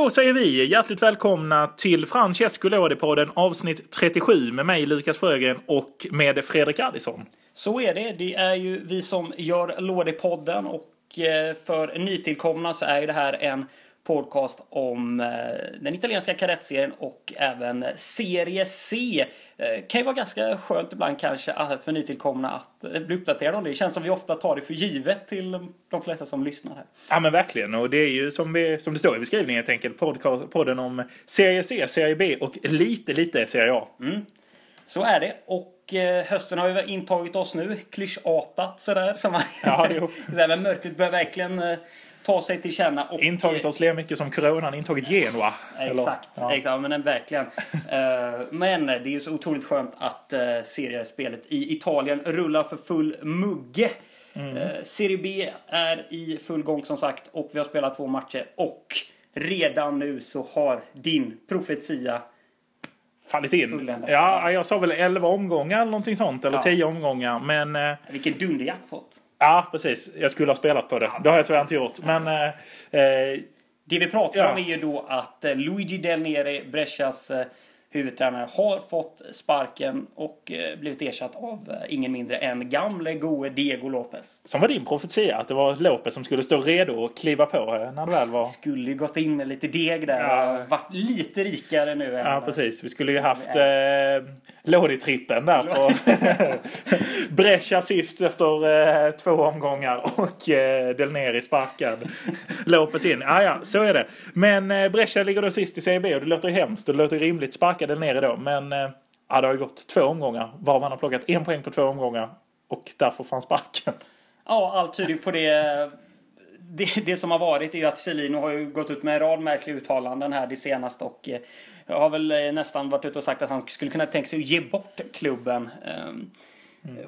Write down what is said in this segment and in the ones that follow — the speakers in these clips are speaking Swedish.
Då säger vi hjärtligt välkomna till Francesco Lodi-podden avsnitt 37 med mig Lukas Frögren och med Fredrik Addison. Så är det. Det är ju vi som gör Lådepodden och eh, för nytillkomna så är ju det här en podcast om eh, den italienska kadettserien och även Serie C. Eh, kan ju vara ganska skönt ibland kanske ah, för nytillkomna att bli uppdaterade om det. Det känns som vi ofta tar det för givet till de flesta som lyssnar här. Ja men verkligen och det är ju som, vi, som det står i beskrivningen helt enkelt podcast, podden om Serie C, Serie B och lite lite Serie A. Mm. Så är det. Och eh, hösten har ju intagit oss nu, klyschartat sådär. Som man, Ja, jo. men mörkret börjar verkligen eh, ta sig till känna. Och, Intagit oss lika mycket som coronan intagit Genua. Exakt, Ja. exakt men verkligen. Eh, men det är ju så otroligt skönt att uh, seriespelet i Italien rullar för full mugge. Mm. Eh, Serie B är i full gång som sagt och vi har spelat två matcher och redan nu så har din profetia Fallit in. Fulländat. Ja, jag sa väl 11 omgångar eller någonting sånt. Eller Ja. 10 omgångar. Men eh, Vilken dunderjackpot! Ja, precis. Jag skulle ha spelat på det. Det har jag tyvärr inte gjort. Men eh, eh, Det vi pratar Ja. om är ju då att eh, Luigi Del Neri, Brescias eh, huvudtränare, har fått sparken och eh, blivit ersatt av eh, ingen mindre än gamle gode Diego Lopez. som var din profetia. Att det var Lopez som skulle stå redo och kliva på eh, när det väl var. Skulle ju gått in med lite deg där Ja. och varit lite rikare nu än Ja, precis. Vi skulle ju haft eh, Lodi-trippen där på Brescia sist efter eh, två omgångar och eh, Del Neri sparkad. Lopez in. Ja, ja, så är det. Men eh, Brescia ligger då sist i Serie B och det låter ju hemskt och det låter rimligt. Sparka Del Neri då. Men eh, ja, det har ju gått två omgångar varav han har plockat en poäng på två omgångar och därför han sparken. Ja, allt tyder på det. det. Det som har varit är ju att Celino har ju gått ut med en rad märkliga uttalanden här det senaste och eh, har väl eh, nästan varit ute och sagt att han skulle kunna tänka sig att ge bort klubben. Ehm,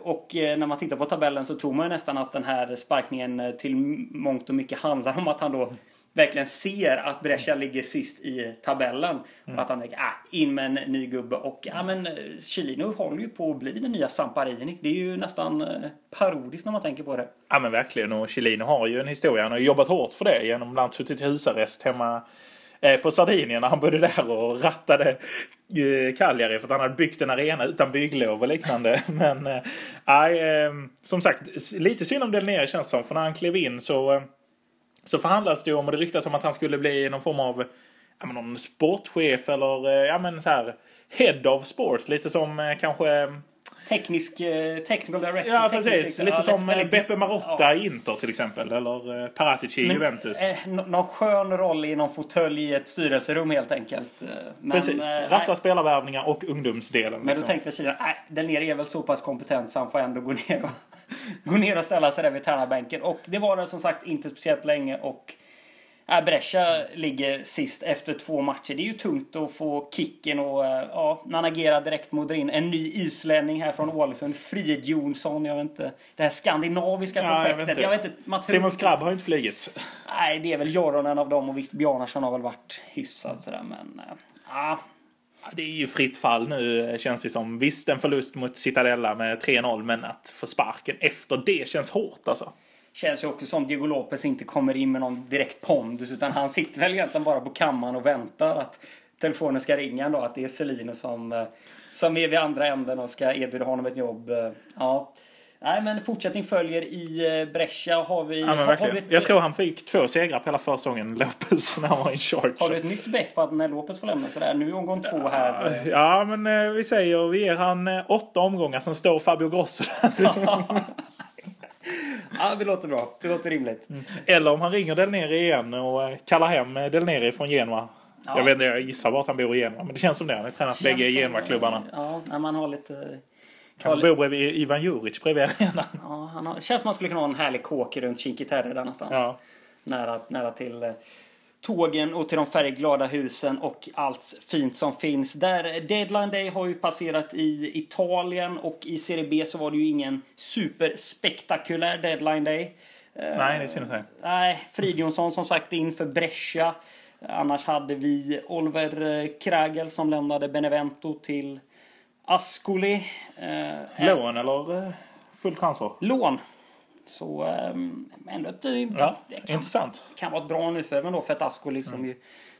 Och eh, när man tittar på tabellen så tror man ju nästan att den här sparkningen till mångt och mycket handlar om att han då verkligen ser att Brescia ligger sist i tabellen. Och att han tänker, ah, in med en ny gubbe. Och ja men eh, Chilino håller ju på att bli den nya Samparini. Det är ju nästan eh, parodiskt när man tänker på det. Ja men verkligen. Och Chilino har ju en historia. Han har jobbat hårt för det genom bland annat suttit i husarrest hemma eh, på Sardinien när han bodde där och rattade Cagliari för att han hade byggt en arena utan bygglov och liknande. Men eh, som sagt, lite synd om Del Nere känns som. För när han klev in så, så förhandlades det ju om och det ryktades om att han skulle bli någon form av ja, men någon sportchef eller eh, ja, men så här head of sport. Lite som eh, kanske Teknisk, eh, technical director. Ja, precis. Lite Ja, som eller- eh, Beppe Marotta Ja. i Inter till exempel. Eller eh, Paratici i Juventus. eh, nå- någon skön roll i någon fåtölj i ett styrelserum helt enkelt. Men, Precis. eh, Ratta spelarvärvningar och ungdomsdelen. men då liksom. tänkte väl Kina, nej, den nere är väl så pass kompetent så han får ändå gå ner och, gå ner och ställa sig där vid tränarbänken. Och det var det som sagt inte speciellt länge och äh, Brescia ligger sist efter två matcher. Det är ju tungt att få kicken och eh, ja, han agerar direkt mot in en ny islänning här från Ålesund, Frid Jonsson, jag vet inte, det här skandinaviska Ja, jag vet projektet. inte. Jag vet inte, man Simon Skrabb har inte flugit. Nej, det är väl Joronen av dem och visst Bjarnason har väl varit hyfsad sådär men... äh, Ja, Det är ju fritt fall nu eh, känns det som. Visst en förlust mot Cittadella med 3-0 men att få sparken efter det känns hårt alltså. Känns ju också som Diego Lopez inte kommer in med någon direkt pondus utan han sitter väl egentligen bara på kammaren och väntar att telefonen ska ringa då att det är Celino som, eh, som är vid andra änden och ska erbjuda honom ett jobb. Eh, Ja. Nej men fortsättning följer i eh, Brescia har vi... Ja, har, har, du ett, Jag tror han fick två segrar på hela försäsongen, Lopez, när han var in charge. har du ett nytt bett på att när Lopez får lämna sådär? Nu är omgång två här. Ja, men vi säger vi ger han åtta omgångar, sen står Fabio Grosso där. Ja, det låter bra. Det låter rimligt. Eller om han ringer Del Neri igen och eh, kallar hem eh, Del Neri från Genua. Ja. Jag vet inte, jag gissar bara att han bor i Genua. Men det känns som det. Han har tränat bägge Känns Genua-klubbarna. Ja, när man har lite... Han bor bredvid Ivan Juric bredvid arenan. Ja, han har, känns som man skulle kunna ha en härlig kåk runt Cinque där någonstans. Ja. Nära, nära till eh, tågen och till de färgglada husen och allt fint som finns. Där Deadline Day har ju passerat i Italien och i Serie B så var det ju ingen superspektakulär Deadline Day. Eh, Nej, det är synd att säga. Nej, Fridjonsson som sagt in för Brescia. Annars hade vi Oliver eh, Kragel som lämnade Benevento till Ascoli. Eh, Lån eller full transfer? lån. Så ähm, ändå ett, Ja, det kan, intressant. kan vara ett bra nyförvärv då för ett Ascoli som ju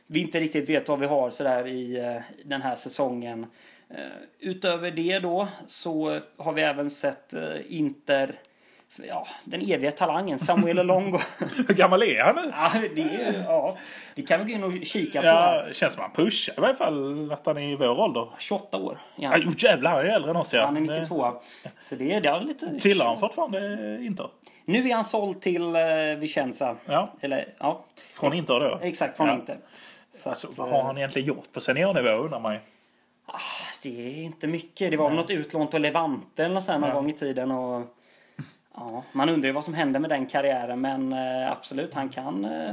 vi inte riktigt vet vad vi har sådär i eh, den här säsongen. Eh, utöver det då så har vi även sett eh, Inter ja, den eviga talangen Samuel Elongo. Hur gammal är han nu? ja, det, är, ja, det kan vi gå in och kika på. Ja, det känns som han pushar i varje fall att han är i vår ålder. 28 år. Ja. Ja, oh, jävlar, han är äldre än oss ja. Han är 92. Så det är, det är lite... Tillhör han fortfarande Inter? Nu är han såld till uh, Vicenza. Ja. Eller, ja. Från Inter då? Exakt, från Ja. Inter. Så Alltså, att, vad eh, har han egentligen gjort på seniornivå undrar man ju. Det är inte mycket. Det var väl något utlån på Levante eller något sånt någon gång i tiden. Och, ja, man undrar ju vad som hände med den karriären. Men eh, absolut, han kan eh,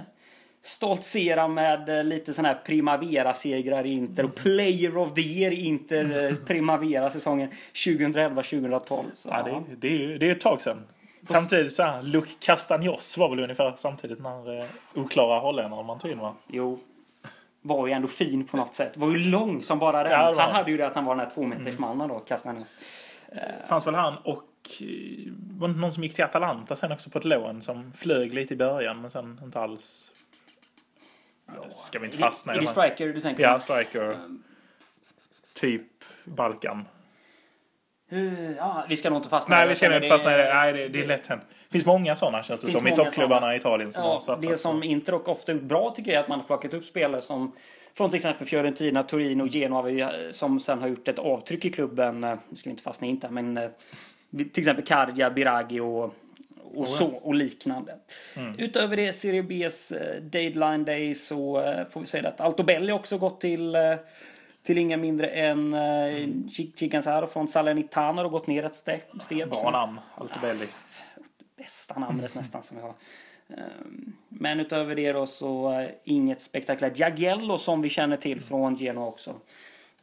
stoltsera med eh, lite sån här Primavera-segrar i Inter. Och Player of the Year i Inter Primavera-säsongen 2011-2012. Så, Ja, det, det, det är ett tag sedan. Samtidigt så här, Luc Castaños var väl ungefär samtidigt när eh, oklara holländare man tog in va? Jo. Var ju ändå fin på något sätt. Var ju lång som bara den. Ja, han hade ju det att han var den här tvåmetersmannen då, Castanos. fanns väl han och var det inte någon som gick till Atalanta sen också på ett lån som flög lite i början men sen inte alls. Ja, det ska vi inte fastna i. Är det striker du tänker Ja, på? striker. Typ Balkan. Eh, Ja, vi ska nog inte fastna Nej, det. vi ska nog inte fastna i det. Nej, det, det är lätt hänt. Det finns många sådana känns det finns som i toppklubbarna i Italien som har Ja, satsat. det som Inter och ofta gjort bra tycker jag är att man har plockat upp spelare som från till exempel Fiorentina, Torino och Genoa som sen har gjort ett avtryck i klubben. Eh, Nu ska vi inte fastna i Inter, men eh, till exempel Cardia, Biragi och, och, så, och liknande. Mm. Utöver det, Serie B's eh, deadline day så eh, får vi säga att Altobelli också gått till eh, till inga mindre än eh, Chicanzaro från Salernitana och gått ner ett steg. Bra namn, Altobelli. bästa namnet nästan som vi har. Ehm, Men utöver det då så inget spektakulärt. Jagiello som vi känner till från Genoa också.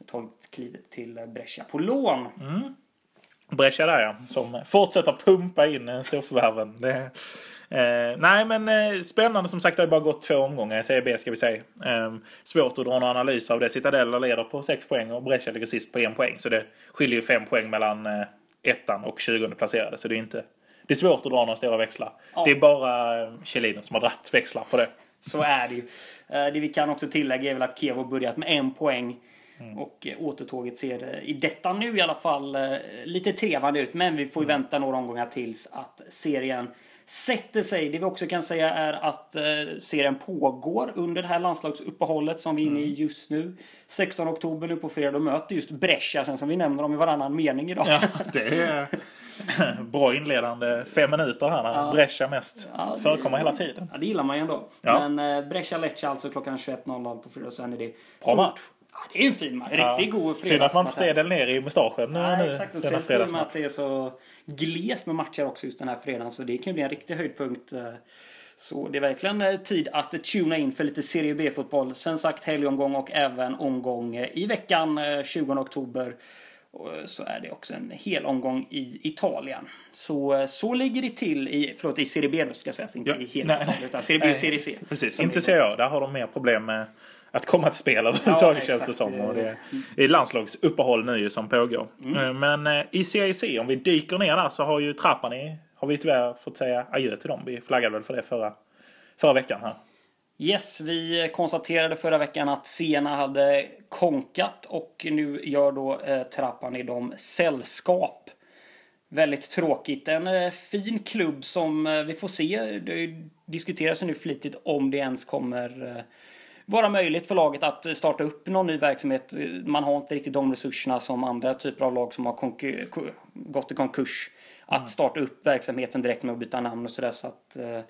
Tagit klivet till Brescia på lån. Brescia där ja. Som fortsätter pumpa in eh, storförvärven. Det, eh, nej men eh, spännande som sagt. Det har bara gått två omgångar i Serie B ska vi säga. Eh, svårt att dra någon analys av det. Citadella leder på 6 poäng och Brescia ligger sist på en poäng. Så det skiljer ju 5 poäng mellan eh, ettan och 20 placerade. Så det är inte... Det är svårt att dra några stora växlar. Ja. Det är bara eh, Chiellino som har dratt växlar på det. Så är det ju. Eh, Det vi kan också tillägga är väl att Kevo börjat med en poäng. Mm. Och eh, återtåget ser eh, i detta nu i alla fall eh, lite trevande ut. Men vi får ju Mm. vänta några omgångar tills att serien sätter sig. Det vi också kan säga är att serien pågår under det här landslagsuppehållet som vi är inne Mm. i just nu. 16 oktober nu på fredag möter just Brescia sen som vi nämner dem i varannan mening idag. Ja, det är bra inledande fem minuter här när Ja. Brescia mest Ja, det- förekommer hela tiden. Ja, det gillar man ju ändå. Ja. Men Brescia-Lecce alltså klockan 21.00 på fredag sen är det... Bra match. Ja, det är ju en fin match. Riktigt god fredagsmatch. Synd att man får se Del Nere i mustaschen Ja, nu exakt. Och denna fredagsmatch. att det är så glest med matcher också just den här fredagen. Så det kan bli en riktig höjdpunkt. eh. Så det är verkligen eh, tid att tuna in för lite Serie B-fotboll. Sen sagt helgomgång och även omgång eh, i veckan eh, 20 oktober. Så är det också en hel omgång i Italien. Så, så ligger det till i, förlåt, i Serie B då ska sägas, inte Ja, i hela nej, Italien, utan Serie B och Serie C. Precis, inte Serie A. Där har de mer problem med att komma till spel överhuvudtaget Ja, känns det som. Och det är landslagsuppehåll nu som pågår. Mm. Eh, Men eh, i Serie C, om vi dyker ner där så har ju Trapani, har vi tyvärr fått säga adjö till dem. Vi flaggade väl för det förra, förra veckan här. Yes, vi konstaterade förra veckan att Siena hade konkat och nu gör då eh, Trapani dem sällskap. Väldigt tråkigt. En eh, fin klubb som eh, vi får se. Det diskuteras ju nu flitigt om det ens kommer eh, vara möjligt för laget att eh, starta upp någon ny verksamhet. Man har inte riktigt de resurserna som andra typer av lag som har gått i konkurs. Att starta upp verksamheten direkt med att byta namn och sådär. Så att, eh,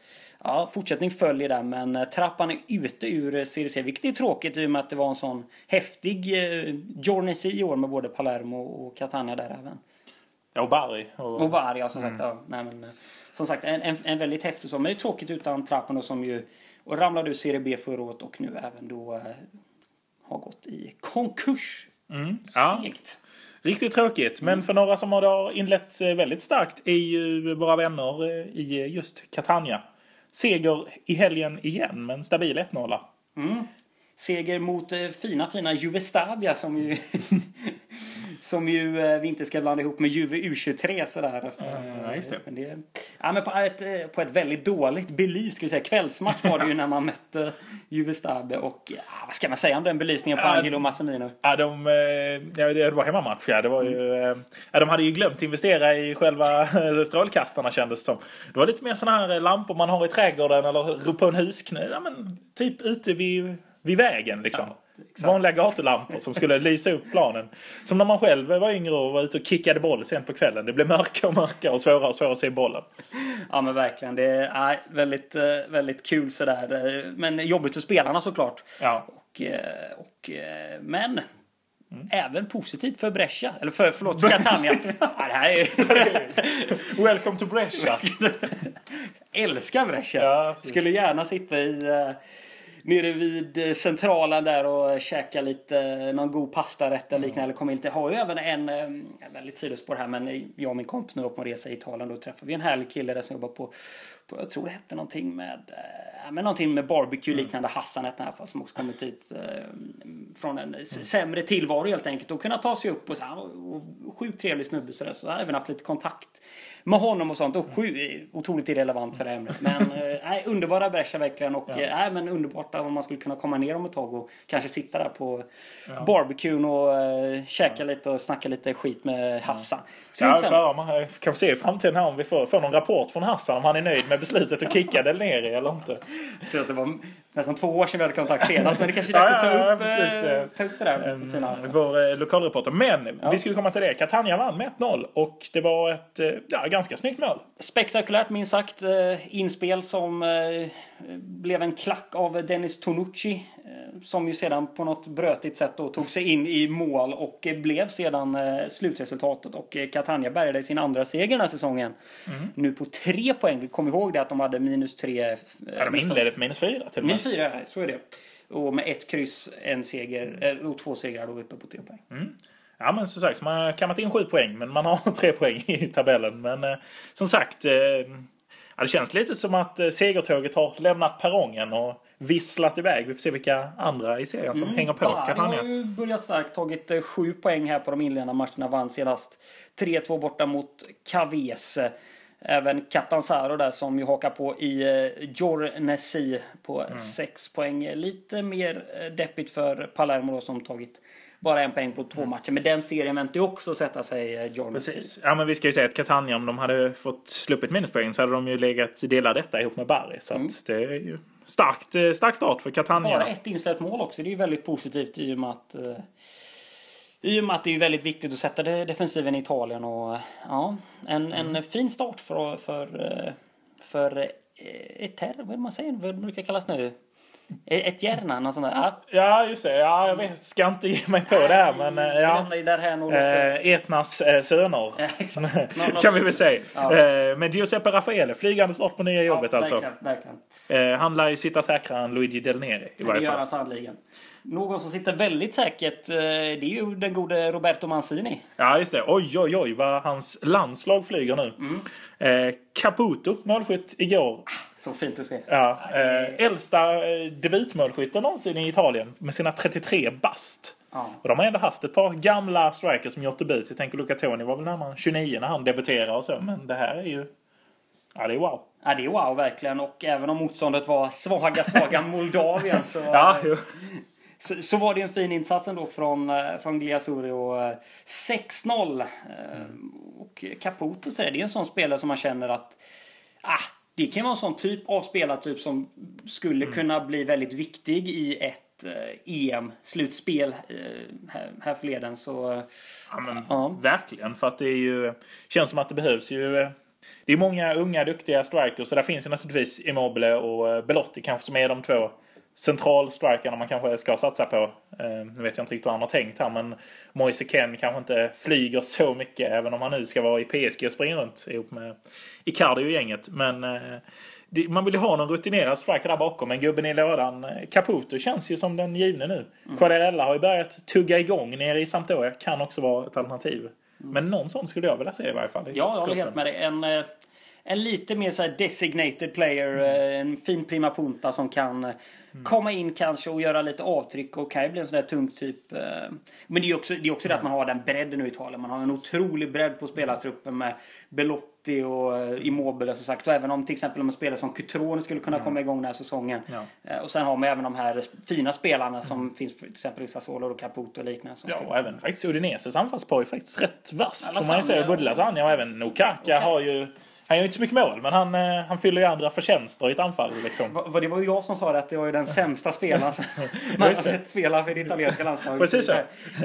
ja, fortsättning följer där. Men eh, trappan är ute ur eh, Serie C. Vilket är tråkigt i och med att det var en sån häftig Journey i år med både Palermo och Catania där även. Ja, och Bari. Och, Och Bari, ja, som sagt. Ja, nej, men, som sagt, en, en, en väldigt häftig så. Men det är tråkigt utan Trappan som ju och ramlade ur Serie B förra året och nu även då eh, har gått i konkurs. Mm, ja, Segt. riktigt tråkigt. Men för några som har inlett eh, väldigt starkt är ju våra vänner eh, i just Catania. Seger i helgen igen, men stabil 1-0. Seger mot fina, fina Juvestavia som ju Som ju eh, vi inte ska blanda ihop med Juve U23 sådär. Ja, just det. Men det ja, men på, ett, eh, på ett väldigt dåligt belyst, ska vi säga, kvällsmatch var det ju när man mötte Juve Stabbe och ja, vad ska man säga om den belysningen på Ja, Angelo Massimino? Ja, de, eh, ja, det var hemmamatch ja. Det var ju, eh, ja, de hade ju glömt investera i själva eh, strålkastarna kändes det som. Det var lite mer sådana här lampor man har i trädgården eller på en husknut. Ja, men typ ute vid, vid vägen liksom. Vanliga gatulampor som skulle lysa upp planen. Som när man själv var yngre och var ute och kickade boll sent på kvällen. Det blev mörkare och mörkare och svårare och svårare att se bollen. Ja men verkligen. Det är äh, väldigt, eh, väldigt kul sådär. Eh, Men jobbigt för spelarna såklart. Ja. Och, eh, och, men även positivt för Brescia. Eller för, förlåt, Catania. ja, det här är... Welcome to Brescia. älskar Brescia. Ja. Skulle gärna sitta i nere vid eh, centralen där och käka lite någon god pastarätt eller liknande. Eller in lite. Har ju även en, eh, väldigt sidospår här, men jag och min kompis nu var på en resa i Italien. Då träffade vi en härlig kille där som jobbar på, på jag tror det hette någonting med, eh, men någonting med barbecue liknande. Hassan hette han som också kommit hit eh, från en s- sämre tillvaro helt enkelt. Och kunna ta sig upp och så här, och, och sjukt trevlig snubbe så, där. så jag har även haft lite kontakt med honom och sånt. Och sju, otroligt irrelevant för det ämnet. Men eh, nej, underbara Brescia verkligen. Och eh, nej, men underbart om man skulle kunna komma ner om ett tag och kanske sitta där på barbecuen och eh, käka lite och snacka lite skit med Hassan. Så Ja, för, man kan se i framtiden här om vi får, får någon rapport från Hassan om han är nöjd med beslutet att kicka Del Neri eller inte. Så att det var nästan två år sedan vi hade kontakt senast. Men det kanske är dags Ja, att ta ja, ja, upp, eh, ta upp det där Mm, fina Hassan. Vår eh, lokalreporter. Men vi skulle komma till det. Catania vann med 1-0 och det var ett ja, ganska snyggt mål. Spektakulärt minst sagt. Eh, inspel som eh, blev en klack av Dennis Tonucci. Eh, som ju sedan på något brötigt sätt då tog sig in i mål och blev sedan slutresultatet. Och Catania bärgade sin andra seger den här säsongen. Mm. Nu på tre poäng. Kom ihåg det att de hade minus tre. Ja, de inledde på minus fyra till och med. Minus fyra, så är det. Och med ett kryss, en seger, och två segrar då uppe på tre poäng. Ja men som sagt, man har kammat in sju poäng men man har tre poäng i tabellen. Men eh, som sagt, eh, ja, det känns lite som att eh, segertåget har lämnat perrongen och visslat iväg. Vi får se vilka andra i serien som hänger på Bari har ju börjat starkt, tagit eh, sju poäng här på de inledande matcherna. Vann senast 3-2 borta mot Cavese. Även Catanzaro där som ju hakar på i eh, Giornesi på Mm. sex poäng. Lite mer eh, deppigt för Palermo då som tagit bara en poäng på två matcher. Men den serien väntar ju också sätta sig eh. Precis. Ja men vi ska ju säga att Catania om de hade fått sluppit minuspoäng så hade de ju legat dela detta ihop med Bari. Så att det är ju starkt, eh, stark start för Catania. Bara ett insläppt mål också. Det är ju väldigt positivt i och med att eh, i och med att det är väldigt viktigt att sätta defensiven i Italien och ja, en, en fin start för, för, för Eter, vad är det man säger? Vad brukar kallas nu? Ett hjärna, något sånt där. Ja, Ja just det, ja jag vet, ska inte ge mig på det här men eh, ja. Eh, Etnas eh, söner. Ja, exakt. Kan vi väl säga. Ja. Eh, men Giuseppe Raffaele, flygande start på nya jobbet ja, alltså. Verkligen. Eh, han lär ju sitta säkrare än Luigi Del Neri i Det varje gör fall. han sannerligen. Någon som sitter väldigt säkert, eh, det är ju den gode Roberto Mancini. Ja just det, oj oj oj vad hans landslag flyger nu. Mm. Eh, Caputo, målskytt igår. Så fint att se. Ja, eh, äldsta eh, debutmålskytten någonsin i Italien med sina 33 bast. Ja. Och de har ändå haft ett par gamla strikers som gjort debut. Jag tänker Luca Toni var väl närmare 29 när han debuterade och så. Men det här är ju... Ja, det är wow. Ja, det är wow verkligen. Och även om motståndet var svaga, svaga Moldavien så, Ja, så, så var det en fin insats ändå från, eh, från Gliasuri. Och eh, 6-0. Eh, Och Caputo säger det är en sån spelare som man känner att ah, det kan vara en sån typ av spelartyp som skulle kunna bli väldigt viktig i ett eh, EM-slutspel eh, här, här förleden. Så Ja, men, Ja. Verkligen, för att det är ju... Känns som att det behövs ju... eh, Det är många unga duktiga strikers, så där finns ju naturligtvis Immobile och eh, Belotti kanske som är de två centralstrikarna man kanske ska satsa på. Eh, Nu vet jag inte riktigt vad han har tänkt här, men Moise Ken kanske inte flyger så mycket, även om han nu ska vara i PSG och springa runt ihop med Icardi och gänget. Men eh, det- man vill ju ha någon rutinerad striker där bakom, men gubben i lådan, eh, Caputo, känns ju som den givne nu. Quagliarella har ju börjat tugga igång nere i Sampdoria, kan också vara ett alternativ. Men någon sån skulle jag vilja se i varje fall. i Ja, jag håller helt med dig. En, en lite mer så designated player. eh, En fin prima punta som kan eh, komma in kanske och göra lite avtryck och kan ju bli en sån där tung typ. eh, Men det är också, det, är också det att man har den bredden nu i Italien. Man har en otrolig bredd på spelartruppen med Belotti och Immobile som sagt. Och även om till exempel om en spelare som Cutrone skulle kunna komma igång den här säsongen. Ja. Och sen har man även de här fina spelarna som finns för till exempel i Sassuolo och Caputo och liknande. Ja, och även faktiskt Udineses anfallspar är faktiskt rätt vasst. Ja, får man ju säga. Både Lasagna och även Okaka har ju... Han gör inte så mycket mål, men han, eh, han fyller ju andra förtjänster i ett anfall. Liksom. Va- Det var ju jag som sa det att det var ju den sämsta spelaren som man har sett spela för det italienska landslaget. Precis så.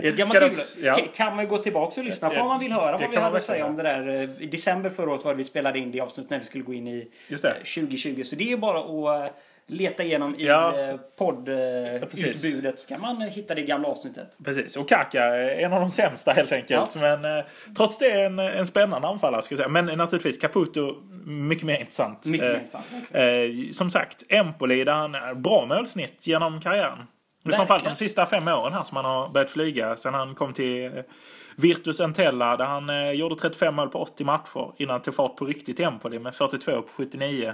I Ett gammalt jul. de- ja. Kan- man ju gå tillbaka och lyssna på om man vill höra vad vi hade att säga om det där. eh, I december förra året var det vi spelade in det avsnitt när vi skulle gå in i Just det. eh, 2020. Så det är bara att eh, leta igenom i Ja. eh, poddutbudet så kan man eh, hitta det gamla avsnittet. Precis, och Kaka är en av de sämsta helt enkelt. Men eh, trots det en, en spännande anfallare skulle jag säga. Men naturligtvis Caputo mycket mer intressant. Mycket mer Eh, intressant. Eh, som sagt, Empoli där han är bra målsnitt genom karriären. Det är framförallt de sista fem åren här som han har börjat flyga. Sen han kom till eh, Virtus Entella där han eh, gjorde 35 mål på 80 matcher innan han tog fart på riktigt i Empoli med 42 på 79.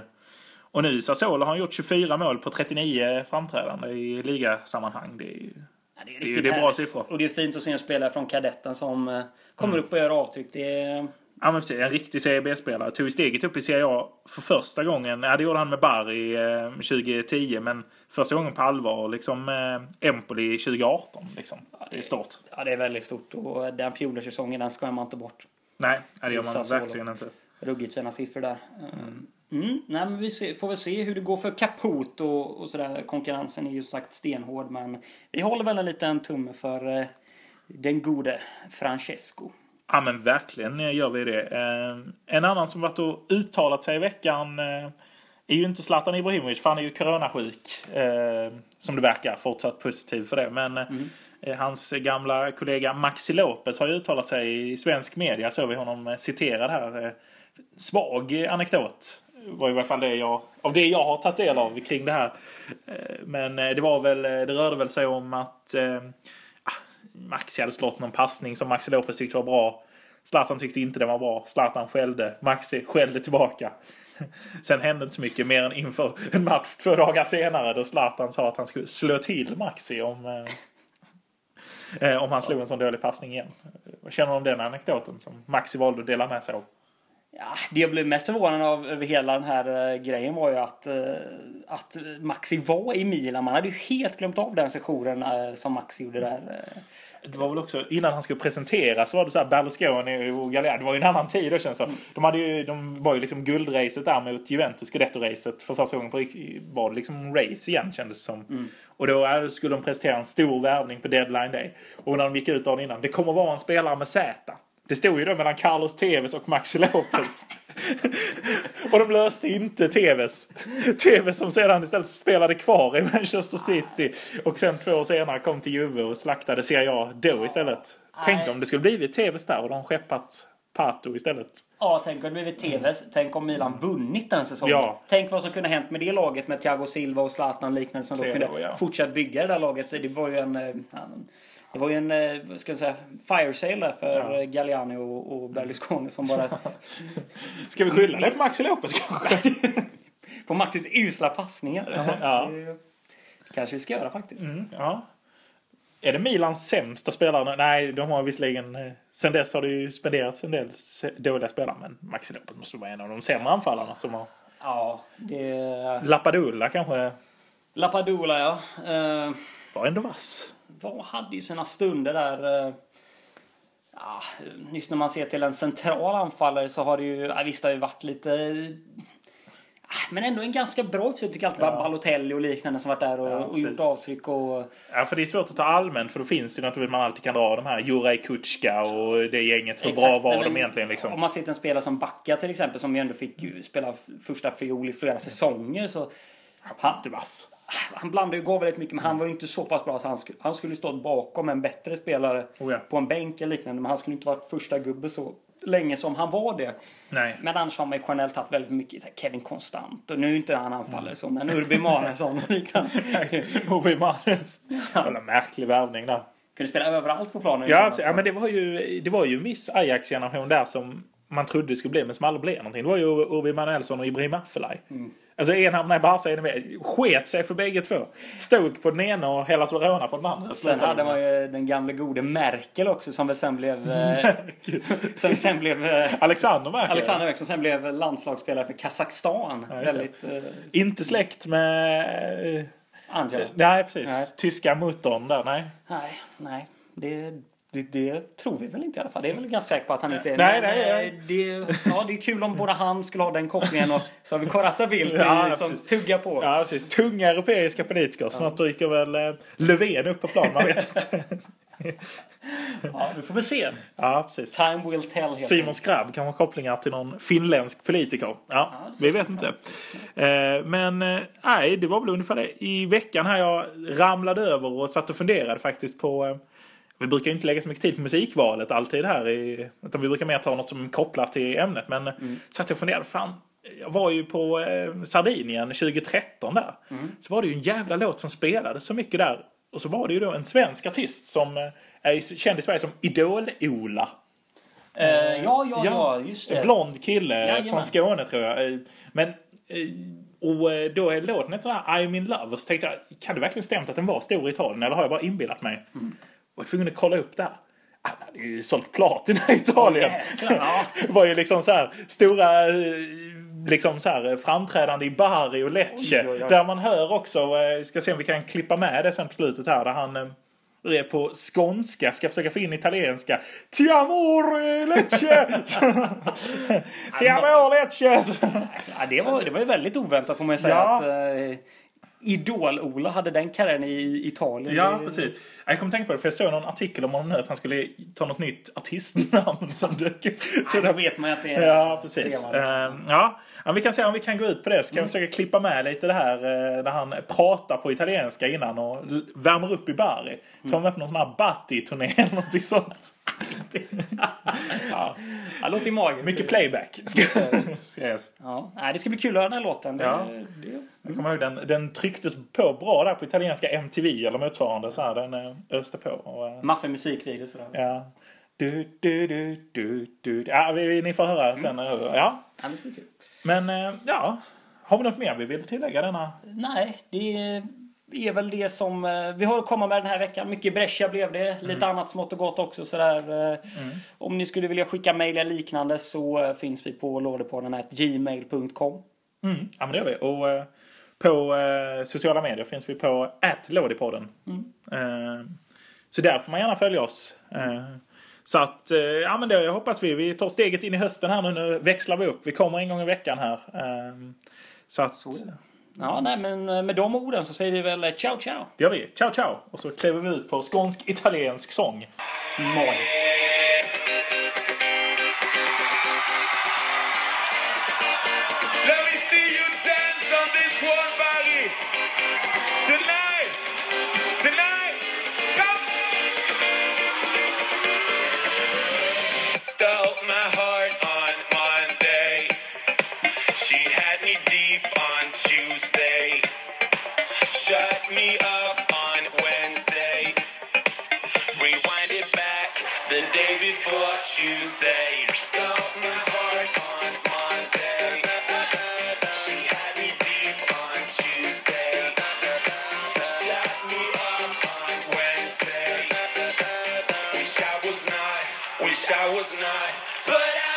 Och nu i Sassuolo har han gjort 24 mål på 39 framträdanden i ligasammanhang. Det är ju... Ja, det, är Det är det är bra siffror. Och det är fint att se en spelare från kadetten som eh, kommer Mm. upp och gör avtryck. Det är... Ja men precis, en riktig Serie B-spelare. Tog steget upp i Serie A för första gången. Ja det gjorde han med Bari eh, 2010 men första gången på allvar liksom eh, Empoli 2018 liksom. Det är stort. Ja, det är väldigt stort och den fjolårssäsongen den ska man inte bort. Nej, ja, det gör man Sassuolo. verkligen inte. Ruggigt fina siffror där. Mm. Nej, men vi ser, får väl se hur det går för Caputo och, och sådär. Konkurrensen är ju som sagt stenhård men vi håller väl en liten tumme för eh, den gode Francesco. Ja men verkligen eh, gör vi det. Eh, en annan som varit och uttalat sig i veckan eh, är ju inte Zlatan Ibrahimovic för han är ju coronasjuk. Eh, som det verkar. Fortsatt positiv för det. Men eh, hans gamla kollega Maxi Lopez har ju uttalat sig i svensk media. Så vi honom citerad här. Svag anekdot. Var i varje fall det jag, av det jag har tagit del av kring det här. Eh, men eh, det var väl, eh, det rörde väl sig om att eh, ah, Maxi hade slått någon passning som Maxi Lopez tyckte var bra. Zlatan tyckte inte den var bra. Zlatan skällde. Maxi skällde tillbaka. Sen hände inte så mycket mer än inför en match två dagar senare då Zlatan sa att han skulle slå till Maxi om, eh, om han slog en sån dålig passning igen. Vad känner du om den anekdoten som Maxi valde att dela med sig av? Ja, det jag blev mest förvånad av över hela den här eh, grejen var ju att, eh, att Maxi var i Milan. Man hade ju helt glömt av den sessionen eh, som Maxi gjorde där. eh. Det var väl också innan han skulle presenteras så var det så här Berlusconi och Galliani. Det var ju en annan tid då känns det som. De, hade ju, de var ju liksom guldracet där mot Juventus, Scudetto-racet. För första gången på, var det liksom race igen kändes det som. Och då eh, skulle de presentera en stor värvning på deadline day. Och när de gick ut dagen innan. Det kommer vara en spelare med Z. Det stod ju då mellan Carlos Tevez och Maxi Lopez. och de löste inte Tevez. Tevez som sedan istället spelade kvar i Manchester City. Och sen två år senare kom till Juve och slaktade Serie A då istället. Tänk om det skulle blivit Tevez där och de skeppat Pato istället. Ja, tänk om det blivit TVs. Tänk om Milan vunnit den säsongen. Ja. Tänk vad som kunde hänt med det laget med Thiago Silva och Zlatan och liknande som då kunde ja. fortsätta bygga det där laget. Så det var ju en... eh, en- Det var ju en, eh, vad ska jag säga, fire sale där för Ja. eh, Galliani och, och Berlusconi som bara... Ska vi skylla det på Maxi Lopez kanske? på Maxis usla passningar. Ja. Det kanske vi ska göra faktiskt. Mm, ja. Är det Milans sämsta spelare? Nej, de har visserligen... eh, Sen dess har det ju spenderats en del dåliga spelare. Men Maxi Lopez måste vara en av de sämre anfallarna som har... Ja, det... Lapadula kanske Lapadula ja. Eh, var ändå vass. Var, hade ju sina stunder där. eh, Ja, just när man ser till en central anfallare så har det ju, ja, visst det har ju varit lite... ah, Men ändå en ganska bra uppsättning. tycker jag alltid. Ja. Balotelli och liknande som varit där och, Ja, och gjort avtryck. Och, Ja, för det är svårt att ta allmänt. För då finns det naturligtvis man alltid kan dra de här Juraj Kutjka och det gänget. Hur bra var nej, de egentligen liksom? Om man ser till en spelare som Backa till exempel som ju ändå fick spela första fiol i flera säsonger så... Han, Inte vass. Han blandade ju gav väldigt mycket men han var ju inte så pass bra så han skulle, han skulle stått bakom en bättre spelare Oh ja. på en bänk eller liknande. Men han skulle inte varit första gubbe så länge som han var det. Nej. Men annars har man ju generellt haft väldigt mycket Kevin Konstant och nu är inte han anfallare så men Urbi Manesson och liknande. Obi Mahrez. Jävla märklig värvning där. Kunde spela överallt på planen. Ja, ja, men det var ju, det var ju Miss Ajax-generation där som man trodde skulle bli men som aldrig blev någonting. Det var ju Urbi Manuelsson och Ibrahim Afellay. Alltså en hamnade i Barca, en med. Sket sig för bägge två. Stod på den ena och Hellas Verona på den andra. Sen hade man ju den gamle gode Merkel också som väl sen blev... eh, som sen blev... eh, Alexander Merkel. Alexander Merkel som sen blev landslagsspelare för Kazakstan. det. Väldigt... Eh, Inte släkt med... eh, Angela. Nej, precis. Nej. Tyska muttern där, nej. Nej, nej. Det, det, det tror vi väl inte i alla fall. Det är väl ganska säker på att han inte är Nej, Men, nej, nej. Det, ja, det är kul om både han skulle ha den kopplingen och så har vi Corazza Bildt Ja, som precis. tuggar på. Ja, precis. Tunga europeiska politiker. Snart dyker väl eh, Löfven upp på plan, man vet inte. Ja, nu får vi se. Ja, precis. Time will tell. Simon Skrabb kan ha kopplingar till någon finländsk politiker. Ja, ser vi vet inte. Eh, Men eh, nej, det var väl ungefär det. I veckan här jag ramlade över och satt och funderade faktiskt på eh, vi brukar ju inte lägga så mycket tid på musikvalet alltid här. I, utan vi brukar mer ta något som är kopplat till ämnet. Men Mm. satt jag och funderade. Fan, jag var ju på eh, Sardinien 2013 där. Mm. Så var det ju en jävla låt som spelade så mycket där. Och så var det ju då en svensk artist som eh, är känd i Sverige som Idol-Ola. Eh, ja, ja, ja, just det. Blond kille Jajamän. från Skåne tror jag. Eh, Men, eh, och eh, då är låten här I'm in love. Och så tänkte jag, kan det verkligen stämt att den var stor i Italien? Eller har jag bara inbillat mig? Mm. Var tvungen att kolla upp där. Han hade ju sålt platina i Italien. ja. Det var ju liksom så här stora eh, liksom så här framträdande i Bari och Lecce. Oj, oj, oj. Där man hör också, eh, ska se om vi kan klippa med det sen på slutet här, där han eh, är på skånska, ska försöka få in italienska. Ti amore Lecce! Ti amore Lecce! Ja, det, var, det var ju väldigt oväntat får man ju säga. Ja. Att, Idol-Ola hade den karriären i Italien. Ja, precis. Jag kommer tänka på det, för jag såg någon artikel om honom nu att han skulle ta något nytt artistnamn som dök upp. Så då vet man att det är Ja, precis. Eh, ja. Ja, vi kan se om vi kan gå ut på det. Ska jag försöka klippa med lite det här eh, när han pratar på italienska innan och värmer upp i Bari. Tar med på någon sån här Batti-turné eller något sånt. ja, Ja, låter magiskt. mycket playback ska sägas. Ja, nej, det ska bli kul att höra den här låten. Det, Ja. det, Jag kommer ihåg den, den trycktes på bra där på italienska MTV eller motsvarande. Så här, den eh, öste på. Och, eh, massor med musikvideos. sådär. Ja. Du, du, du, du, du. Ja, vi, vi- ni får höra sen. eh, Ja. Ja, det ska bli kul. Men eh, ja, har vi något mer vi vill tillägga denna? Nej, det är väl det som eh, vi har att komma med den här veckan. Mycket Brescia blev det. Lite annat smått och gott också sådär. eh, Om ni skulle vilja skicka mejl eller liknande så finns vi på lådepodden gmail.com. Mm, ja, men det gör vi. Och på sociala medier finns vi på @lådipodden. Eh, så där får man gärna följa oss. Så att, eh, ja men det hoppas vi. Vi tar steget in i hösten här nu. Nu växlar vi upp. Vi kommer en gång i veckan här. Eh, så att, Så. Ja, nej, men eh, med de orden så säger vi väl eh, ciao ciao. det gör vi. Ciao ciao! Och så kliver vi ut på skånsk-italiensk sång. Magiskt. I was not. but I